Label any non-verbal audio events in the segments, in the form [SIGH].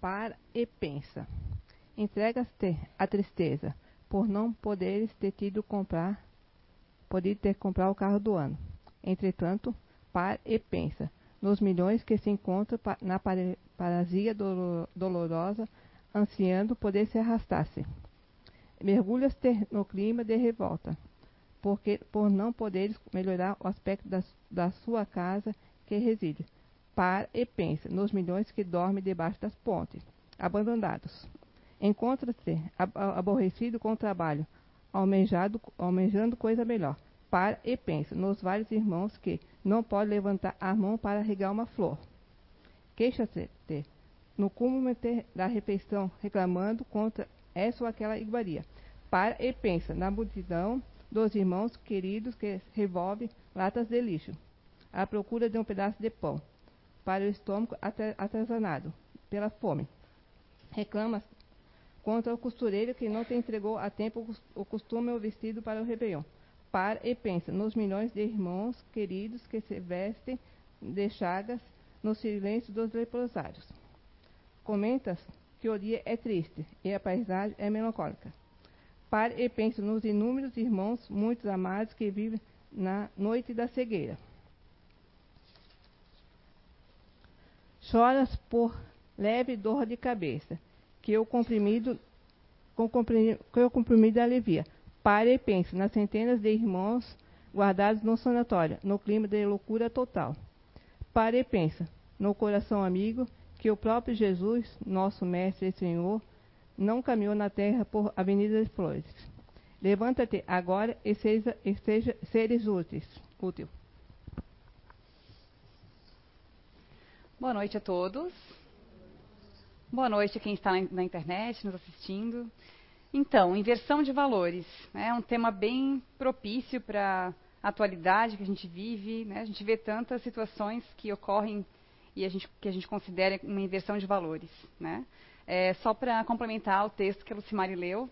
para e pensa. Entregas-te à tristeza, por não poderes ter tido comprar, podido ter comprar o carro do ano. Entretanto, para e pensa nos milhões que se encontram na paralisia dolorosa, ansiando poder se arrastar-se. Mergulhas-te no clima de revolta, porque por não poderes melhorar o aspecto da, da sua casa que reside. Para e pensa nos milhões que dormem debaixo das pontes, abandonados. Encontra-se aborrecido com o trabalho, almejado, almejando coisa melhor. Para e pensa nos vários irmãos que não podem levantar a mão para regar uma flor. Queixa-se no cúmulo da refeição, reclamando contra essa ou aquela iguaria. Para e pensa na multidão dos irmãos queridos que revolvem latas de lixo, à procura de um pedaço de pão, para o estômago atazanado pela fome. Reclama contra o costureiro que não te entregou a tempo o costume ou vestido para o rebelião. Para e pensa nos milhões de irmãos queridos que se vestem de chagas no silêncio dos leprosários. Comentas que o dia é triste e a paisagem é melancólica. Para e pensa nos inúmeros irmãos, muitos amados, que vivem na noite da cegueira. Choras por leve dor de cabeça, que o comprimido, com comprimido, que o comprimido alivia. Pare e pense nas centenas de irmãos guardados no sanatório, no clima de loucura total. Pare e pensa no coração amigo que o próprio Jesus, nosso Mestre e Senhor, não caminhou na terra por avenidas de flores. Levanta-te agora e seja, e seja seres úteis. Útil. Boa noite a todos. Boa noite a quem está na internet nos assistindo. Então, inversão de valores né, é um tema bem propício para a atualidade que a gente vive. Né? A gente vê tantas situações que ocorrem e a gente, que a gente considera uma inversão de valores. Né? É, só para complementar o texto que a Lucimari leu,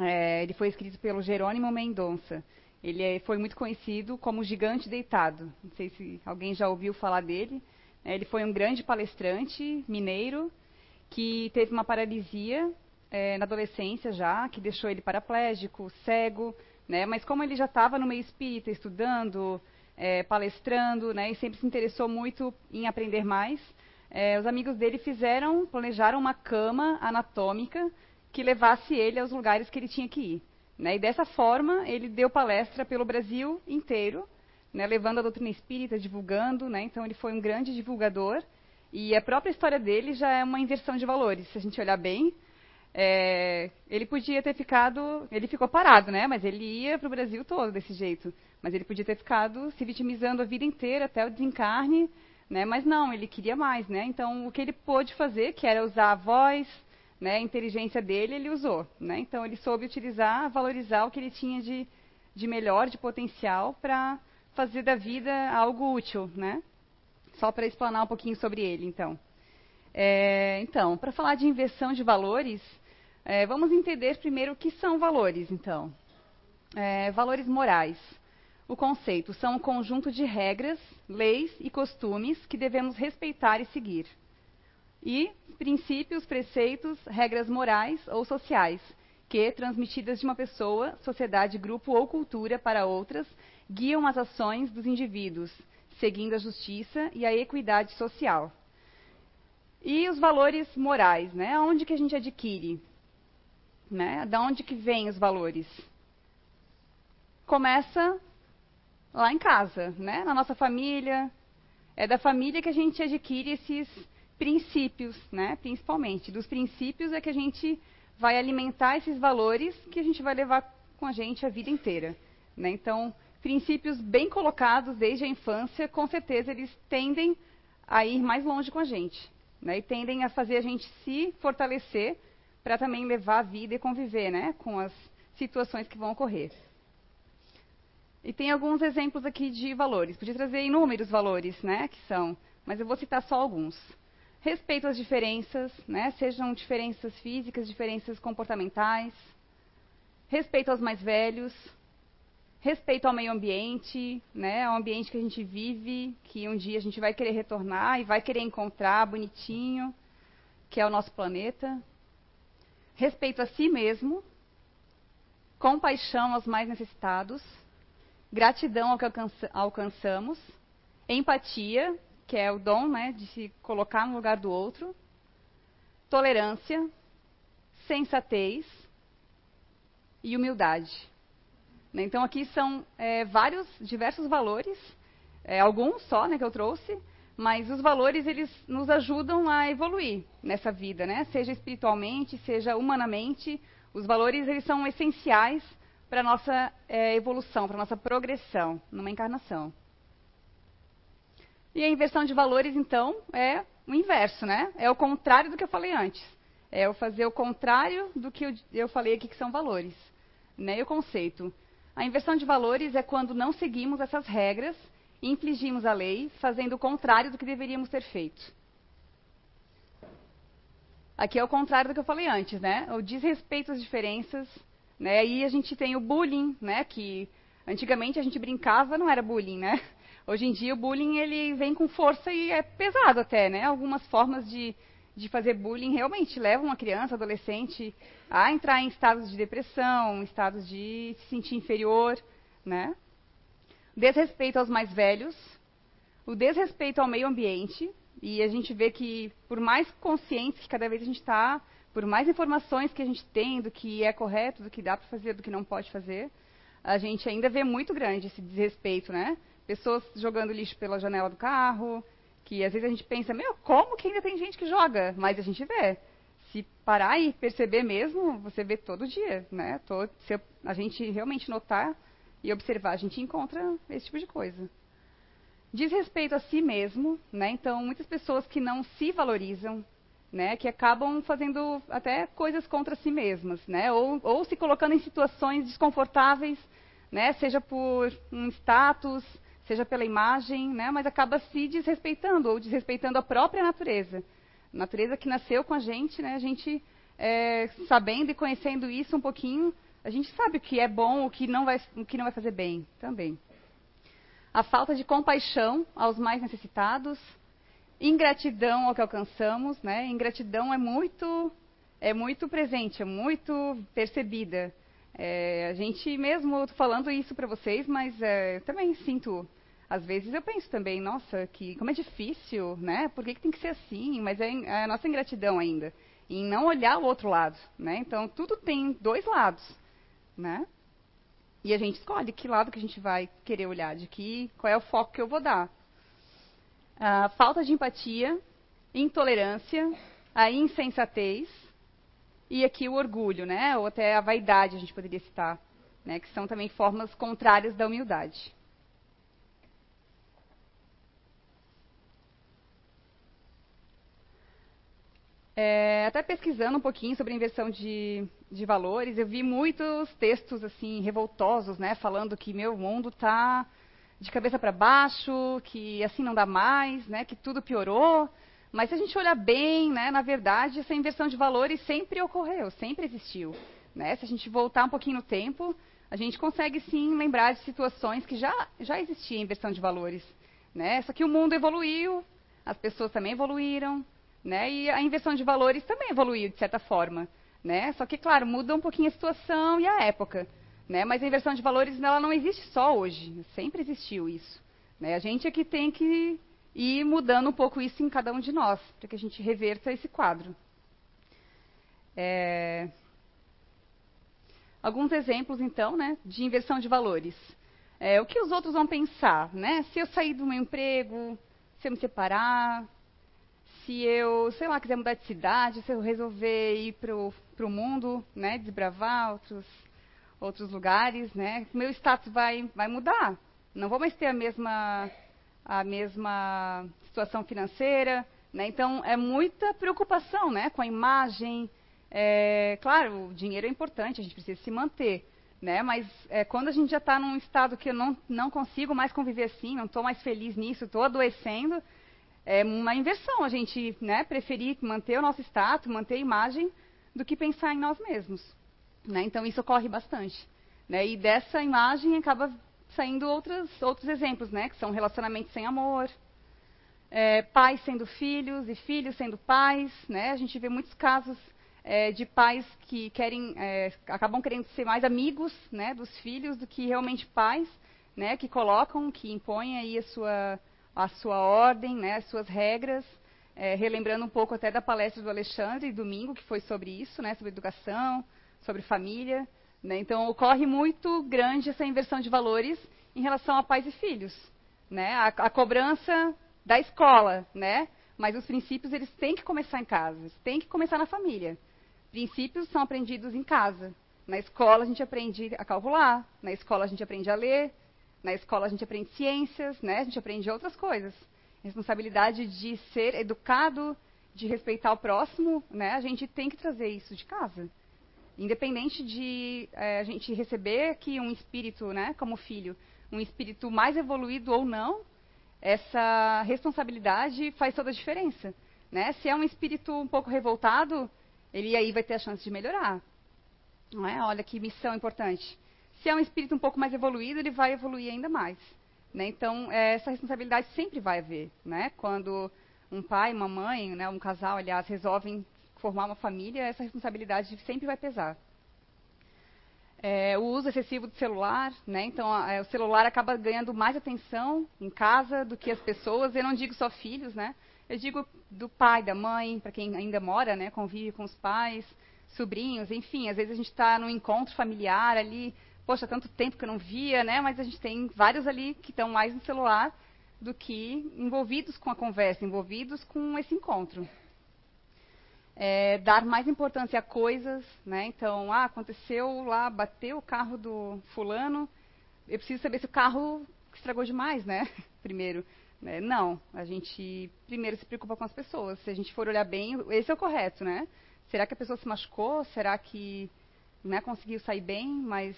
é, ele foi escrito pelo Jerônimo Mendonça. Ele é, foi muito conhecido como o Gigante Deitado. Não sei se alguém já ouviu falar dele. É, ele foi um grande palestrante mineiro que teve uma paralisia é, na adolescência já, que deixou ele paraplégico, cego, né? Mas como ele já estava no meio espírita, estudando, é, palestrando, né? E sempre se interessou muito em aprender mais, é, os amigos dele fizeram, planejaram uma cama anatômica que levasse ele aos lugares que ele tinha que ir. Né? E dessa forma, ele deu palestra pelo Brasil inteiro, né? levando a doutrina espírita, divulgando. Né? Então, ele foi um grande divulgador e a própria história dele já é uma inversão de valores, se a gente olhar bem. É, ele podia ter ficado, ele ficou parado, né? Mas ele ia para o Brasil todo desse jeito. Mas ele podia ter ficado se vitimizando a vida inteira até o desencarne, né? Mas não, ele queria mais, né? Então o que ele pôde fazer, que era usar a voz, né? A inteligência dele, ele usou, né? Então ele soube utilizar, valorizar o que ele tinha de, de melhor, de potencial para fazer da vida algo útil, né? Só para explanar um pouquinho sobre ele, então. É, então, para falar de inversão de valores, é, vamos entender primeiro o que são valores, então. É, valores morais. O conceito são um conjunto de regras, leis e costumes que devemos respeitar e seguir. E princípios, preceitos, regras morais ou sociais, que, transmitidas de uma pessoa, sociedade, grupo ou cultura para outras, guiam as ações dos indivíduos, seguindo a justiça e a equidade social. E os valores morais, né? Onde que a gente adquire? Né? Da onde que vêm os valores? Começa lá em casa, né? Na nossa família. É da família que a gente adquire esses princípios, né? Principalmente. Dos princípios é que a gente vai alimentar esses valores que a gente vai levar com a gente a vida inteira. Né? Então, princípios bem colocados desde a infância, com certeza eles tendem a ir mais longe com a gente. Né? E tendem a fazer a gente se fortalecer para também levar a vida e conviver né? com as situações que vão ocorrer. E tem alguns exemplos aqui de valores. Podia trazer inúmeros valores, né, que são, mas eu vou citar só alguns. Respeito às diferenças, né, sejam diferenças físicas, diferenças comportamentais. Respeito aos mais velhos, respeito ao meio ambiente, né, ao ambiente que a gente vive, que um dia a gente vai querer retornar e vai querer encontrar bonitinho. que é o nosso planeta, respeito a si mesmo, compaixão aos mais necessitados, gratidão ao que alcança, alcançamos, empatia, que é o dom né, de se colocar no lugar do outro, tolerância, sensatez e humildade. Né, então aqui são é, vários, diversos valores, é, alguns só né, que eu trouxe, mas os valores eles nos ajudam a evoluir nessa vida, né? Seja espiritualmente, seja humanamente, os valores eles são essenciais para a nossa é, evolução, para a nossa progressão numa encarnação. E a inversão de valores, então, é o inverso, né? É o contrário do que eu falei antes. É eu fazer o contrário do que eu, eu falei aqui que são valores. Né? E o conceito. A inversão de valores é quando não seguimos essas regras infligimos a lei, fazendo o contrário do que deveríamos ter feito. Aqui é o contrário do que eu falei antes, né? O desrespeito às diferenças, né? Aí a gente tem o bullying, né? Que antigamente a gente brincava, não era bullying, né? Hoje em dia o bullying ele vem com força e é pesado até, né? Algumas formas de, de fazer bullying realmente levam uma criança, adolescente a entrar em estados de depressão, estados de se sentir inferior, né? desrespeito aos mais velhos, o desrespeito ao meio ambiente, e a gente vê que, por mais conscientes que cada vez a gente está, por mais informações que a gente tem do que é correto, do que dá para fazer, do que não pode fazer, a gente ainda vê muito grande esse desrespeito, né? Pessoas jogando lixo pela janela do carro, que às vezes a gente pensa, meu, como que ainda tem gente que joga? Mas a gente vê. Se parar e perceber mesmo, você vê todo dia, né? Todo, se a gente realmente notar e observar, a gente encontra esse tipo de coisa. Diz respeito a si mesmo, né? Então, muitas pessoas que não se valorizam, né? Que acabam fazendo até coisas contra si mesmas, né? Ou, ou se colocando em situações desconfortáveis, né? Seja por um status, seja pela imagem, né? Mas acaba se desrespeitando ou desrespeitando a própria natureza. A natureza que nasceu com a gente, né? A gente é, sabendo e conhecendo isso um pouquinho, a gente sabe o que é bom, o que não vai, o que não vai fazer bem também. A falta de compaixão aos mais necessitados, ingratidão ao que alcançamos, né? Ingratidão é muito é muito presente, é muito percebida. É, a gente mesmo, eu tô falando isso para vocês, mas é, também sinto. Às vezes eu penso também, nossa, que como é difícil, né? Por que, que tem que ser assim? Mas é, é a nossa ingratidão ainda em não olhar o outro lado, né? Então tudo tem dois lados né? E a gente escolhe que lado que a gente vai querer olhar, de que qual é o foco que eu vou dar. A falta de empatia, intolerância, a insensatez e aqui o orgulho, né? Ou até a vaidade a gente poderia citar, né? Que são também formas contrárias da humildade. É, até pesquisando um pouquinho sobre inversão de, de valores, eu vi muitos textos assim revoltosos, né, falando que meu mundo está de cabeça para baixo, que assim não dá mais, né, que tudo piorou. Mas se a gente olhar bem, né, na verdade, essa inversão de valores sempre ocorreu, sempre existiu. Né? Se a gente voltar um pouquinho no tempo, a gente consegue sim lembrar de situações que já, já existia inversão de valores. Né? Só que o mundo evoluiu, as pessoas também evoluíram, né? E a inversão de valores também evoluiu, de certa forma. Né? Só que, claro, muda um pouquinho a situação e a época. Né? Mas a inversão de valores ela não existe só hoje. Sempre existiu isso. Né? A gente é que tem que ir mudando um pouco isso em cada um de nós, para que a gente reverta esse quadro. É... Alguns exemplos, então, né, de inversão de valores. É, o que os outros vão pensar? Né? Se eu sair do meu emprego, se eu me separar, se eu, sei lá, quiser mudar de cidade, se eu resolver ir para o mundo, né, desbravar outros, outros lugares, né, meu status vai, vai mudar. Não vou mais ter a mesma, a mesma situação financeira, né, então é muita preocupação, né, com a imagem. É, claro, o dinheiro é importante, a gente precisa se manter, né, mas é, quando a gente já está num estado que eu não, não consigo mais conviver assim, não estou mais feliz nisso, estou adoecendo, é uma inversão a gente né, preferir manter o nosso status, manter a imagem, do que pensar em nós mesmos. Né? Então, isso ocorre bastante. Né? E dessa imagem acaba saindo outros, outros exemplos, né? que são relacionamentos sem amor, é, pais sendo filhos e filhos sendo pais, né? A gente vê muitos casos é, de pais que querem, é, acabam querendo ser mais amigos, né, dos filhos do que realmente pais, né? Que colocam, que impõem aí a sua a sua ordem, né? As suas regras. É, relembrando um pouco até da palestra do Alexandre domingo que foi sobre isso, né? Sobre educação, sobre família. Né? Então ocorre muito grande essa inversão de valores em relação a pais e filhos, né? A, a cobrança da escola, né? Mas os princípios eles têm que começar em casa, têm que começar na família. Princípios são aprendidos em casa. Na escola a gente aprende a calcular, na escola a gente aprende a ler, na escola a gente aprende ciências, né? A gente aprende outras coisas. Responsabilidade de ser educado, de respeitar o próximo, né? A gente tem que trazer isso de casa. Independente de é, a gente receber aqui um espírito, né, como filho, um espírito mais evoluído ou não, essa responsabilidade faz toda a diferença. Né? Se é um espírito um pouco revoltado, ele aí vai ter a chance de melhorar. Não é? Olha que missão importante. Se é um espírito um pouco mais evoluído, ele vai evoluir ainda mais. Né? Então, é, essa responsabilidade sempre vai haver. Né? Quando um pai, uma mãe, né, um casal, aliás, resolvem formar uma família, essa responsabilidade sempre vai pesar. É, o uso excessivo do celular, né? Então, é, o celular acaba ganhando mais atenção em casa do que as pessoas. Eu não digo só filhos, né? Eu digo do pai, da mãe, para quem ainda mora, né? Convive com os pais, sobrinhos, enfim. Às vezes a gente está num encontro familiar ali. Poxa, tanto tempo que eu não via, né? Mas a gente tem vários ali que estão mais no celular do que envolvidos com a conversa, envolvidos com esse encontro é, dar mais importância a coisas, né? Então, ah, aconteceu lá, bateu o carro do fulano, eu preciso saber se o carro estragou demais, né? [LAUGHS] Primeiro. Né? Não, a gente primeiro se preocupa com as pessoas. Se a gente for olhar bem, esse é o correto, né? Será que a pessoa se machucou? Será que né, conseguiu sair bem? Mas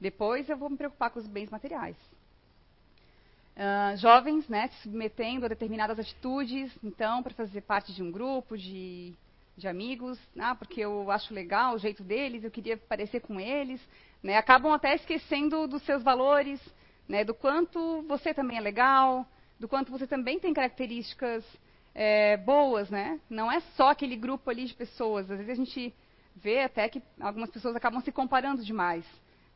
depois eu vou me preocupar com os bens materiais. Uh, jovens, né, se submetendo a determinadas atitudes, então, para fazer parte de um grupo, de de amigos, ah, porque eu acho legal o jeito deles, eu queria parecer com eles, né? Acabam até esquecendo dos seus valores, né? Do quanto você também é legal, do quanto você também tem características é, boas, né? Não é só aquele grupo ali de pessoas. Às vezes a gente vê até que algumas pessoas acabam se comparando demais,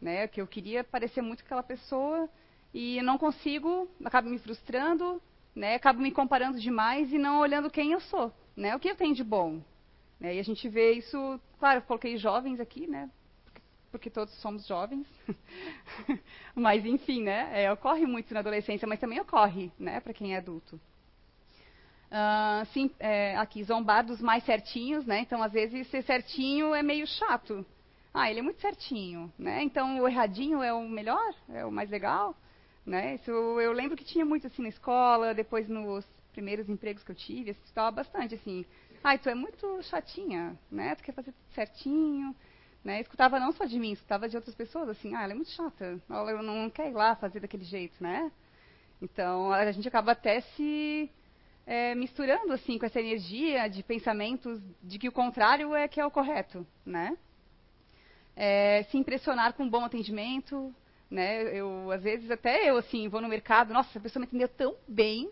né? Que eu queria parecer muito com aquela pessoa e não consigo, acabo me frustrando, né? Acabo me comparando demais e não olhando quem eu sou, né? O que eu tenho de bom, né? E a gente vê isso, claro, eu coloquei jovens aqui, né? Porque, todos somos jovens. [LAUGHS] mas, enfim, né? É, ocorre muito na adolescência, mas também ocorre, né? Para quem é adulto. Uh, sim, é, aqui, zombar dos mais certinhos, né? Então, às vezes, ser certinho é meio chato. Ah, ele é muito certinho, né? Então, o erradinho é o melhor, é o mais legal, né? Isso eu lembro que tinha muito assim na escola, depois nos primeiros empregos que eu tive, estava bastante assim. Ai, tu é muito chatinha, né? Tu quer fazer tudo certinho. Né? Escutava não só de mim, escutava de outras pessoas, assim, ah, ela é muito chata, ela não quer ir lá fazer daquele jeito, né? Então, a gente acaba até se é, misturando, assim, com essa energia de pensamentos de que o contrário é que é o correto, né? É, se impressionar com um bom atendimento, né? Eu, às vezes, até eu, assim, vou no mercado, nossa, a pessoa me atendeu tão bem,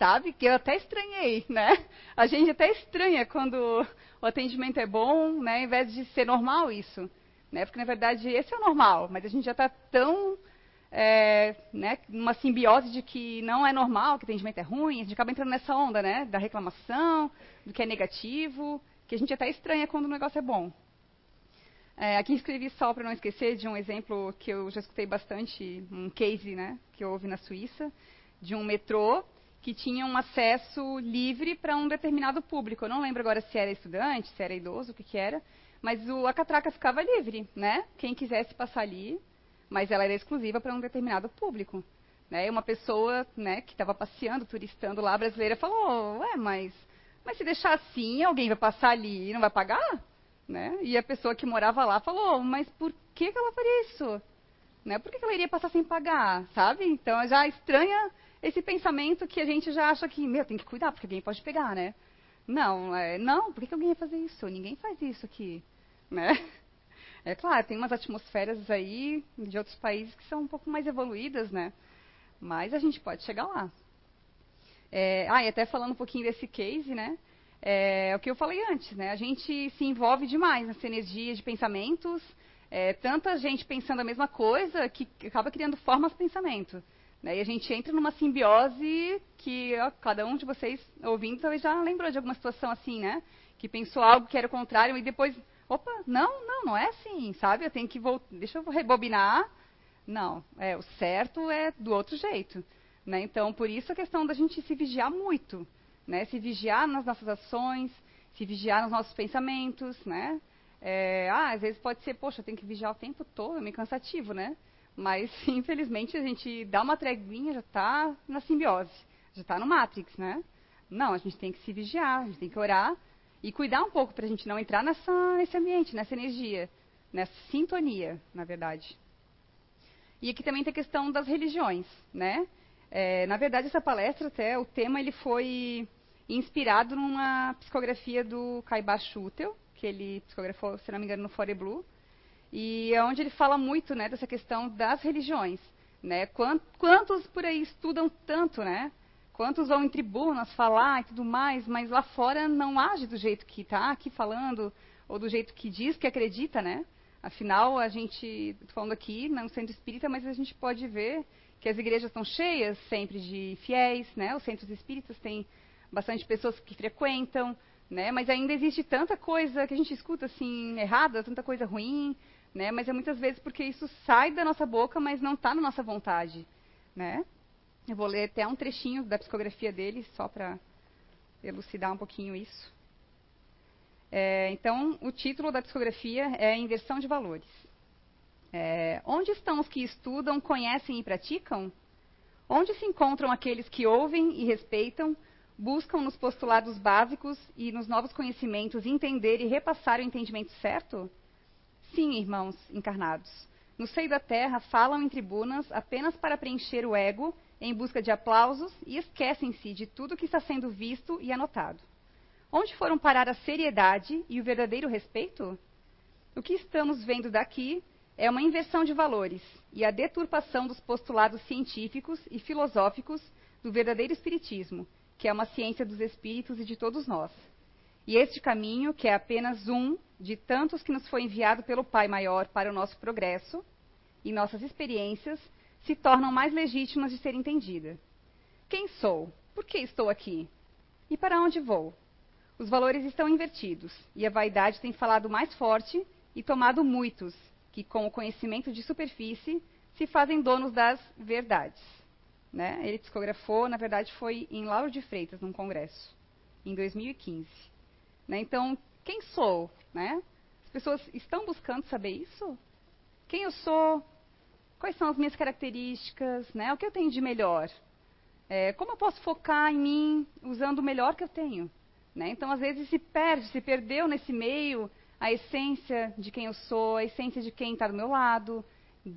sabe? Que eu até estranhei, né? A gente até estranha quando o atendimento é bom, né? Ao invés de ser normal isso, né? Porque na verdade esse é o normal, mas a gente já está tão é, né, numa simbiose de que não é normal, que o atendimento é ruim, a gente acaba entrando nessa onda, né? Da reclamação, do que é negativo, que a gente até estranha quando o negócio é bom. É, aqui escrevi só para não esquecer de um exemplo que eu já escutei bastante, um case, né? Que houve na Suíça, de um metrô que tinham acesso livre para um determinado público. Eu não lembro agora se era estudante, se era idoso, o que, que era, mas o, a catraca ficava livre, né? Quem quisesse passar ali, mas ela era exclusiva para um determinado público. Né? Uma pessoa né, que estava passeando, turistando lá, brasileira, falou, ué, mas, mas se deixar assim, alguém vai passar ali e não vai pagar? Né? E a pessoa que morava lá falou, mas por que, que ela faria isso? Né? Por que, ela iria passar sem pagar? Sabe? Então já estranha esse pensamento que a gente já acha que, meu, tem que cuidar, porque alguém pode pegar, né? Não, é, não, por que, alguém ia fazer isso? Ninguém faz isso aqui, né? [LAUGHS] É claro, tem umas atmosferas aí de outros países que são um pouco mais evoluídas, né? Mas a gente pode chegar lá. É, ah, e até falando um pouquinho desse case, né? É, o que eu falei antes, né? A gente se envolve demais nessa energia de pensamentos, é, tanta gente pensando a mesma coisa que acaba criando formas de pensamento. Né? E a gente entra numa simbiose que ó, cada um de vocês ouvindo talvez já lembrou de alguma situação assim, né? Que pensou algo que era o contrário e depois, opa, não, não, não é assim, sabe? Eu tenho que voltar, deixa eu rebobinar. Não, é, o certo é do outro jeito. Né? Então, por isso a questão da gente se vigiar muito. Né? Se vigiar nas nossas ações, se vigiar nos nossos pensamentos, né? É, ah, às vezes pode ser, poxa, eu tenho que vigiar o tempo todo, é meio cansativo, né? Mas, [LAUGHS] infelizmente, a gente dá uma treguinha, já está na simbiose, já está no Matrix, né? Não, a gente tem que se vigiar, a gente tem que orar e cuidar um pouco para a gente não entrar nessa, nesse ambiente, nessa energia, nessa sintonia, na verdade. E aqui também tem a questão das religiões, né? É, na verdade, essa palestra, até, o tema ele foi inspirado numa psicografia do Kaiba Schutel, que ele psicografou, se não me engano, no Fore Blue, e é onde ele fala muito né, dessa questão das religiões. Né? Quantos por aí estudam tanto, né? Quantos vão em tribunas falar e tudo mais, mas lá fora não age do jeito que está aqui falando, ou do jeito que diz que acredita, né? Afinal, a gente, estou falando aqui no centro espírita, mas a gente pode ver que as igrejas estão cheias sempre de fiéis, né? Os centros espíritas têm bastante pessoas que frequentam, né? Mas ainda existe tanta coisa que a gente escuta assim errada, tanta coisa ruim, né? Mas é muitas vezes porque isso sai da nossa boca, mas não está na nossa vontade, né? Eu vou ler até um trechinho da psicografia dele, só para elucidar um pouquinho isso. É, então, o título da psicografia é Inversão de Valores. É, onde estão os que estudam, conhecem e praticam? Onde se encontram aqueles que ouvem e respeitam, buscam nos postulados básicos e nos novos conhecimentos entender e repassar o entendimento certo? Sim, irmãos encarnados. No seio da terra falam em tribunas apenas para preencher o ego em busca de aplausos e esquecem-se de tudo que está sendo visto e anotado. Onde foram parar a seriedade e o verdadeiro respeito? O que estamos vendo daqui é uma inversão de valores e a deturpação dos postulados científicos e filosóficos do verdadeiro espiritismo, que é uma ciência dos espíritos e de todos nós. E este caminho, que é apenas um de tantos que nos foi enviado pelo Pai Maior para o nosso progresso e nossas experiências, se tornam mais legítimas de ser entendida. Quem sou? Por que estou aqui? E para onde vou? Os valores estão invertidos e a vaidade tem falado mais forte e tomado muitos, que com o conhecimento de superfície se fazem donos das verdades. Né? Ele psicografou, na verdade, foi em Lauro de Freitas, num congresso, em 2015. Né? Então, quem sou? Né? As pessoas estão buscando saber isso? Quem eu sou? Quais são as minhas características? Né? O que eu tenho de melhor? É, como eu posso focar em mim usando o melhor que eu tenho? Né? Então, às vezes, se perde, se perdeu nesse meio a essência de quem eu sou, a essência de quem está do meu lado,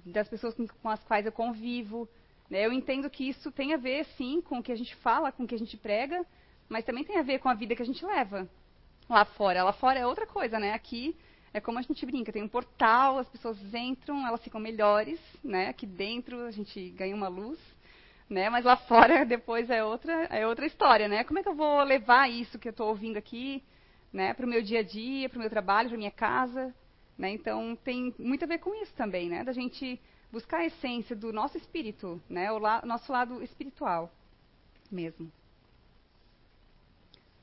das pessoas com as quais eu convivo. Né? Eu entendo que isso tem a ver, sim, com o que a gente fala, com o que a gente prega, mas também tem a ver com a vida que a gente leva lá fora. Lá fora é outra coisa, né? Aqui é como a gente brinca, tem um portal, as pessoas entram, elas ficam melhores, né? Aqui dentro a gente ganha uma luz, né? Mas lá fora [LAUGHS] depois é outra, é outra história, né? Como é que eu vou levar isso que eu estou ouvindo aqui, né? Para o meu dia a dia, para o meu trabalho, para minha casa, né? Então tem muito a ver com isso também, né? Da gente buscar a essência do nosso espírito, né? O la nosso lado espiritual mesmo.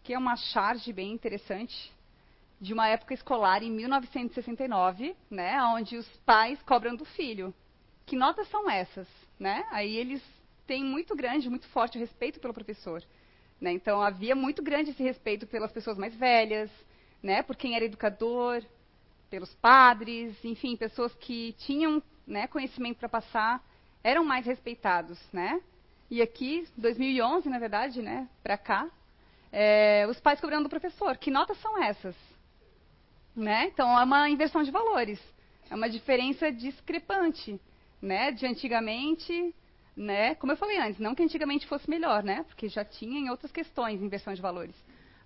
Que é uma charge bem interessante de uma época escolar em 1969, né? Onde os pais cobram do filho. Que notas são essas, né? Aí eles têm muito grande, muito forte o respeito pelo professor. Né? Então havia muito grande esse respeito pelas pessoas mais velhas, né? Por quem era educador, pelos padres, enfim, pessoas que tinham né, conhecimento para passar, eram mais respeitados, né? E aqui, 2011, na verdade, né, para cá, é, os pais cobrando do professor. Que notas são essas? Né? Então, é uma inversão de valores. É uma diferença discrepante, né? De antigamente, né? Como eu falei antes, não que antigamente fosse melhor, né? Porque já tinha em outras questões inversão de valores.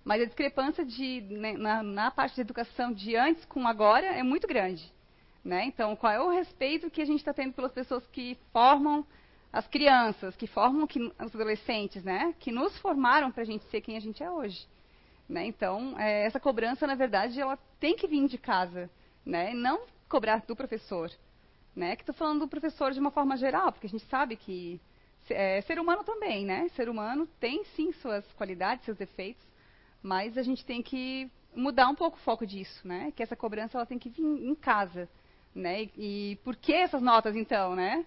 Mas a discrepância de, né, na, na, parte de educação de antes com agora é muito grande. Né? Então, qual é o respeito que a gente está tendo pelas pessoas que formam as crianças que formam que, os adolescentes, né, que nos formaram para a gente ser quem a gente é hoje. Né? Então, é, essa cobrança, na verdade, ela tem que vir de casa, né? não cobrar do professor. Né? Que estou falando do professor de uma forma geral, porque a gente sabe que é, ser humano também, né? Ser humano tem sim suas qualidades, seus defeitos, mas a gente tem que mudar um pouco o foco disso, né? Que essa cobrança ela tem que vir em casa, né? E, e por que essas notas então, né?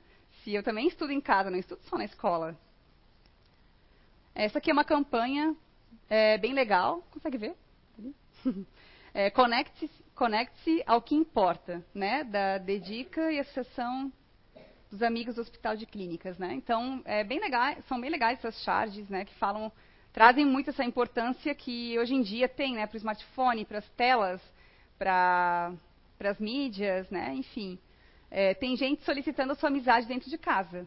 se eu também estudo em casa, não estudo só na escola. Essa aqui é uma campanha é, bem legal, consegue ver? [LAUGHS] É, Conecte-se conecte ao que importa, né? Da Dedica e Associação dos Amigos do Hospital de Clínicas, né? Então, é bem legal, são bem legais essas charges, né? Que falam, trazem muito essa importância que hoje em dia tem, né? Para o smartphone, para as telas, para as mídias, né? Enfim. É, tem gente solicitando a sua amizade dentro de casa.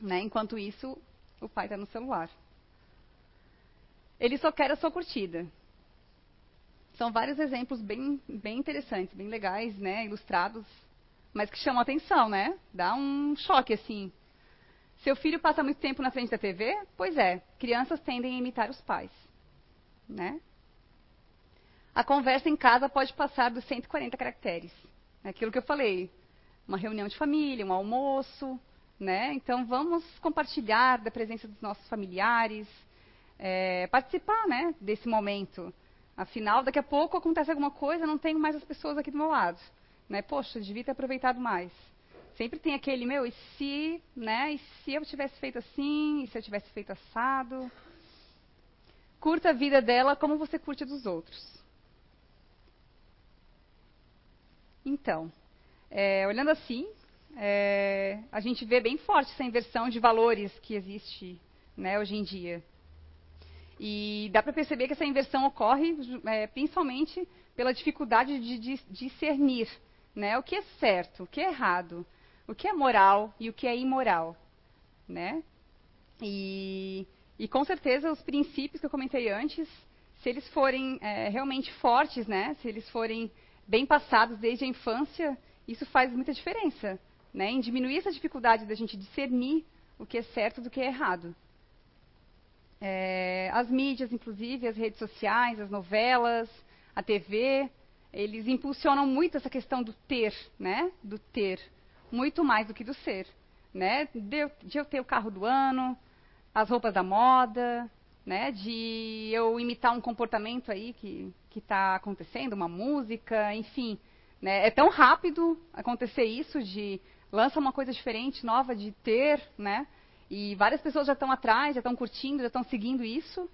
Né? Enquanto isso, o pai está no celular. Ele só quer a sua curtida. São vários exemplos bem, bem interessantes, bem legais, né? ilustrados, mas que chamam a atenção, né? Dá um choque, assim. Seu filho passa muito tempo na frente da TV? Pois é, crianças tendem a imitar os pais. Né? A conversa em casa pode passar dos 140 caracteres. É aquilo que eu falei uma reunião de família, um almoço, né? Então vamos compartilhar da presença dos nossos familiares, é, participar, né, desse momento. Afinal, daqui a pouco acontece alguma coisa, não tenho mais as pessoas aqui do meu lado, né? Poxa, devia ter aproveitado mais. Sempre tem aquele meu e se, né? E se eu tivesse feito assim, e se eu tivesse feito assado? Curta a vida dela como você curte a dos outros. Então, é, olhando assim, é, a gente vê bem forte essa inversão de valores que existe né, hoje em dia. E dá para perceber que essa inversão ocorre é, principalmente pela dificuldade de, discernir né, o que é certo, o que é errado, o que é moral e o que é imoral. Né? E, e com certeza os princípios que eu comentei antes, se eles forem é, realmente fortes, né, se eles forem bem passados desde a infância, isso faz muita diferença, né? Em diminuir essa dificuldade da gente discernir o que é certo do que é errado. É, as mídias, inclusive, as redes sociais, as novelas, a TV, eles impulsionam muito essa questão do ter, né? Do ter, muito mais do que do ser, né? De, de eu ter o carro do ano, as roupas da moda, né? De eu imitar um comportamento aí que que está acontecendo, uma música, enfim. Né? É tão rápido acontecer isso de lança uma coisa diferente, nova de ter, né? E várias pessoas já estão atrás, já estão curtindo, já estão seguindo isso,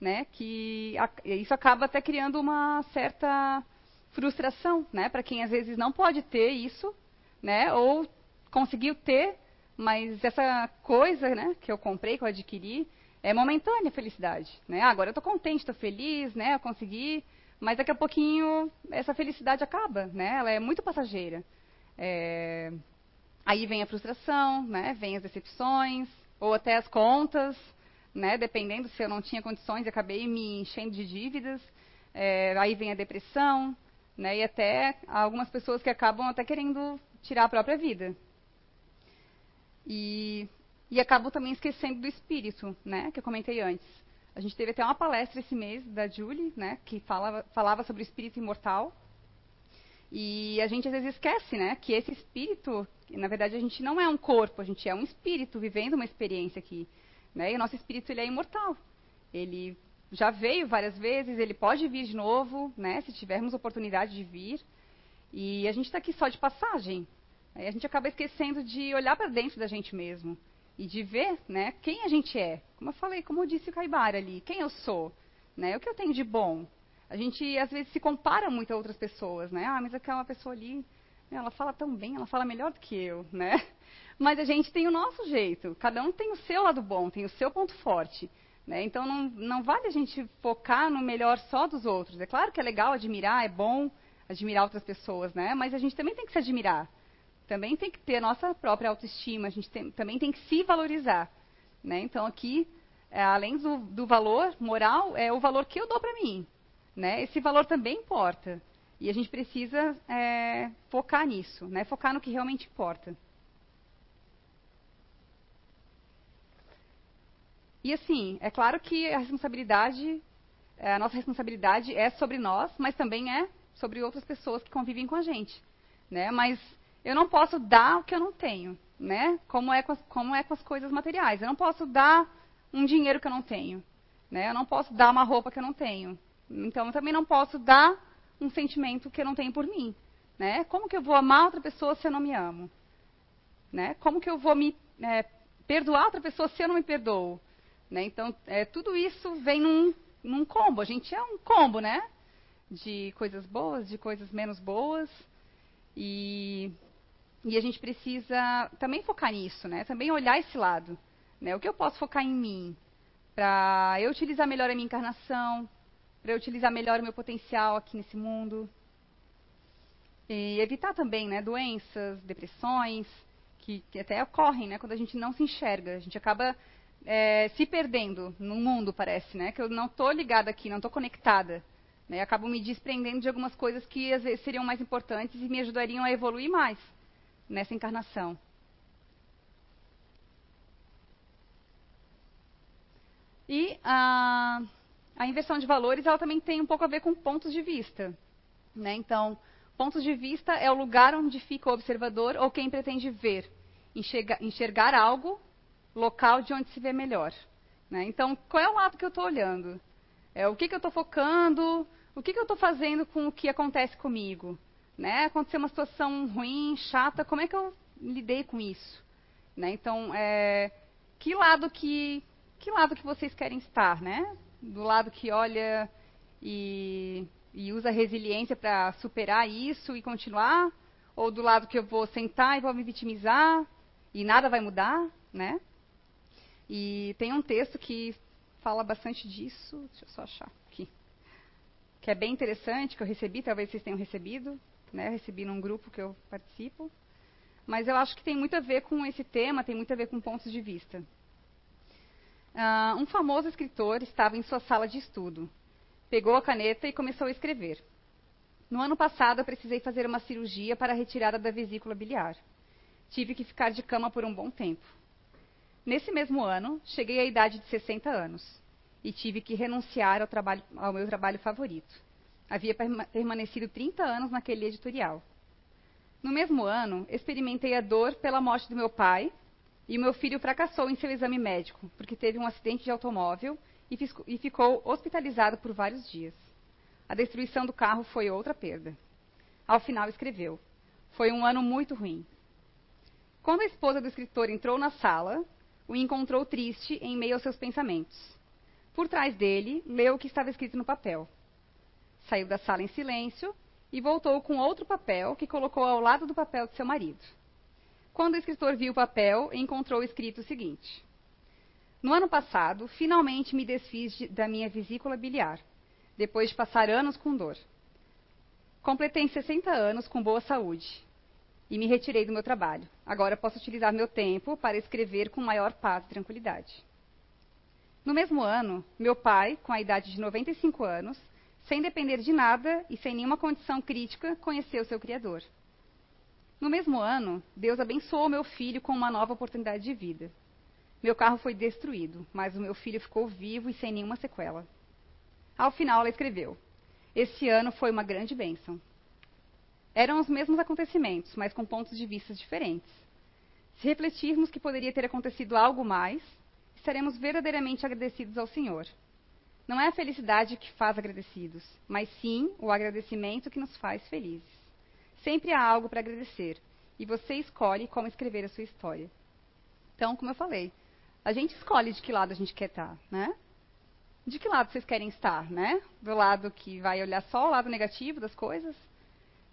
né? Que a, isso acaba até criando uma certa frustração, né? Para quem às vezes não pode ter isso, né? Ou conseguiu ter, mas essa coisa, né? Que eu comprei, que eu adquiri, é momentânea felicidade, né? Ah, agora eu estou contente, estou feliz, né? Eu consegui mas daqui a pouquinho essa felicidade acaba, né? Ela é muito passageira. É... Aí vem a frustração, né? Vem as decepções, ou até as contas, né? Dependendo se eu não tinha condições acabei me enchendo de dívidas. É... Aí vem a depressão, né? E até algumas pessoas que acabam até querendo tirar a própria vida. E, e acabam também esquecendo do espírito, né? Que eu comentei antes. A gente teve até uma palestra esse mês da Julie, né, que falava, falava sobre o espírito imortal. E a gente às vezes esquece, né, que esse espírito, na verdade a gente não é um corpo, a gente é um espírito vivendo uma experiência aqui, né? E o nosso espírito ele é imortal. Ele já veio várias vezes, ele pode vir de novo, né, se tivermos oportunidade de vir. E a gente está aqui só de passagem. Aí a gente acaba esquecendo de olhar para dentro da gente mesmo e de ver né, quem a gente é. Como eu falei, como disse o Caibara ali, quem eu sou, né, o que eu tenho de bom. A gente, às vezes, se compara muito a outras pessoas, né? Ah, mas aquela pessoa ali, ela fala tão bem, ela fala melhor do que eu, né? [LAUGHS] Mas a gente tem o nosso jeito, cada um tem o seu lado bom, tem o seu ponto forte. Né? Então, não, não vale a gente focar no melhor só dos outros. É claro que é legal admirar, é bom admirar outras pessoas, né? Mas a gente também tem que se admirar também tem que ter a nossa própria autoestima, a gente tem, também tem que se valorizar. Né? Então, aqui, é, além do, do, valor moral, é o valor que eu dou para mim. Né? Esse valor também importa. E a gente precisa é, focar nisso, né? focar no que realmente importa. E assim, é claro que a responsabilidade, é, a nossa responsabilidade é sobre nós, mas também é sobre outras pessoas que convivem com a gente, né? Mas eu não posso dar o que eu não tenho, né? Como é com as, como é com as coisas materiais. Eu não posso dar um dinheiro que eu não tenho, né? Eu não posso dar uma roupa que eu não tenho. Então, eu também não posso dar um sentimento que eu não tenho por mim, né? Como que eu vou amar outra pessoa se eu não me amo? Né? Como que eu vou me é, perdoar outra pessoa se eu não me perdoo? Né? Então, é, tudo isso vem num, num combo. A gente é um combo, né? De coisas boas, de coisas menos boas. E, e a gente precisa também focar nisso, né? Também olhar esse lado. Né? O que eu posso focar em mim? Para eu utilizar melhor a minha encarnação, para eu utilizar melhor o meu potencial aqui nesse mundo. E evitar também né, doenças, depressões, que, que até ocorrem né, quando a gente não se enxerga. A gente acaba é, se perdendo no mundo, parece, né? Que eu não estou ligada aqui, não estou conectada. Né, acabo me desprendendo de algumas coisas que às vezes seriam mais importantes e me ajudariam a evoluir mais nessa encarnação. E a, a inversão de valores ela também tem um pouco a ver com pontos de vista. Né? Então, pontos de vista é o lugar onde fica o observador ou quem pretende ver, enxergar, enxergar algo, local de onde se vê melhor. Né? Então, qual é o lado que eu estou olhando? É, o que, que eu estou focando? O que, que eu estou fazendo com o que acontece comigo? Né? Aconteceu uma situação ruim, chata, como é que eu lidei com isso? Né? Então, é, que lado que que lado que vocês querem estar, né? Do lado que olha e, e usa resiliência para superar isso e continuar? Ou do lado que eu vou sentar e vou me vitimizar e nada vai mudar, né? E tem um texto que fala bastante disso, deixa eu só achar aqui, que é bem interessante, que eu recebi, talvez vocês tenham recebido, né? recebi num grupo que eu participo. Mas eu acho que tem muito a ver com esse tema, tem muito a ver com pontos de vista. Uh, um famoso escritor estava em sua sala de estudo. Pegou a caneta e começou a escrever. No ano passado, eu precisei fazer uma cirurgia para a retirada da vesícula biliar. Tive que ficar de cama por um bom tempo. Nesse mesmo ano, cheguei à idade de 60 anos e tive que renunciar ao, trabalho, ao meu trabalho favorito. Havia permanecido 30 anos naquele editorial. No mesmo ano, experimentei a dor pela morte do meu pai e meu filho fracassou em seu exame médico, porque teve um acidente de automóvel e, e ficou hospitalizado por vários dias. A destruição do carro foi outra perda. Ao final, escreveu: Foi um ano muito ruim. Quando a esposa do escritor entrou na sala, o encontrou triste em meio aos seus pensamentos. Por trás dele, leu o que estava escrito no papel. Saiu da sala em silêncio e voltou com outro papel que colocou ao lado do papel de seu marido. Quando o escritor viu o papel, encontrou escrito o seguinte: No ano passado, finalmente me desfiz de, da minha vesícula biliar, depois de passar anos com dor. Completei 60 anos com boa saúde e me retirei do meu trabalho. Agora posso utilizar meu tempo para escrever com maior paz e tranquilidade. No mesmo ano, meu pai, com a idade de 95 anos, sem depender de nada e sem nenhuma condição crítica, conheceu seu Criador. No mesmo ano, Deus abençoou meu filho com uma nova oportunidade de vida. Meu carro foi destruído, mas o meu filho ficou vivo e sem nenhuma sequela. Ao final, ela escreveu: Esse ano foi uma grande bênção. Eram os mesmos acontecimentos, mas com pontos de vista diferentes. Se refletirmos que poderia ter acontecido algo mais, estaremos verdadeiramente agradecidos ao Senhor. Não é a felicidade que faz agradecidos, mas sim o agradecimento que nos faz felizes. Sempre há algo para agradecer. E você escolhe como escrever a sua história. Então, como eu falei, a gente escolhe de que lado a gente quer estar, né? De que lado vocês querem estar, né? Do lado que vai olhar só o lado negativo das coisas?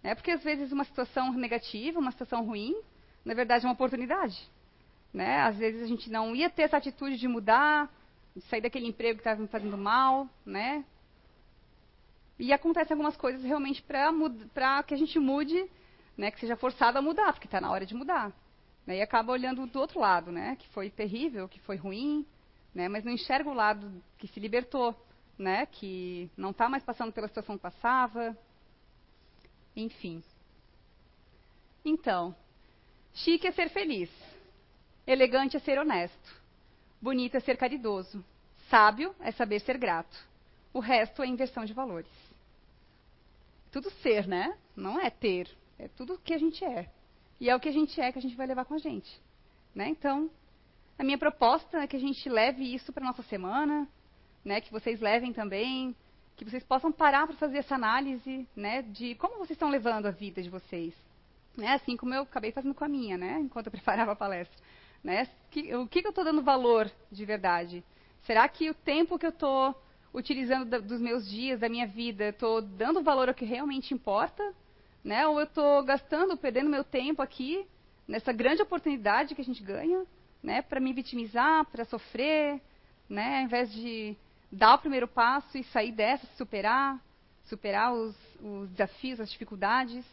Né? Porque às vezes uma situação negativa, uma situação ruim, na verdade é uma oportunidade. Né? Às vezes a gente não ia ter essa atitude de mudar, sair daquele emprego que estava me fazendo mal, né? E acontecem algumas coisas realmente para que a gente mude, né, que seja forçado a mudar, porque está na hora de mudar. Né, e acaba olhando do outro lado, né, que foi terrível, que foi ruim, né, mas não enxerga o lado que se libertou, né, que não está mais passando pela situação que passava. Enfim. Então, chique é ser feliz. Elegante é ser honesto. Bonito é ser caridoso. Sábio é saber ser grato. O resto é inversão de valores. Tudo ser, né? Não é ter. É tudo o que a gente é. E é o que a gente é que a gente vai levar com a gente. Né? Então, a minha proposta é que a gente leve isso para nossa semana, né? que vocês levem também, que vocês possam parar para fazer essa análise né? de como vocês estão levando a vida de vocês. Né? Assim como eu acabei fazendo com a minha, né? enquanto eu [LAUGHS] preparava a palestra. Né? O que, que eu estou dando valor de verdade? Será que o tempo que eu estou utilizando da, dos meus dias, da minha vida, estou dando valor ao que realmente importa? Né? Ou eu estou gastando, perdendo meu tempo aqui, nessa grande oportunidade que a gente ganha, né? para me vitimizar, para sofrer, né? ao invés de dar o primeiro passo e sair dessa, superar, superar os, os desafios, as dificuldades.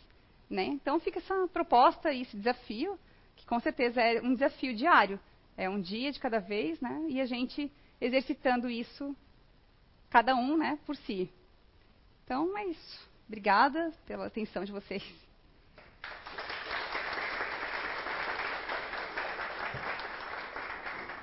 Né? Então fica essa proposta e esse desafio com certeza é um desafio diário. É um dia de cada vez, né? E a gente exercitando isso, cada um, né, por si. Então é isso. Obrigada pela atenção de vocês.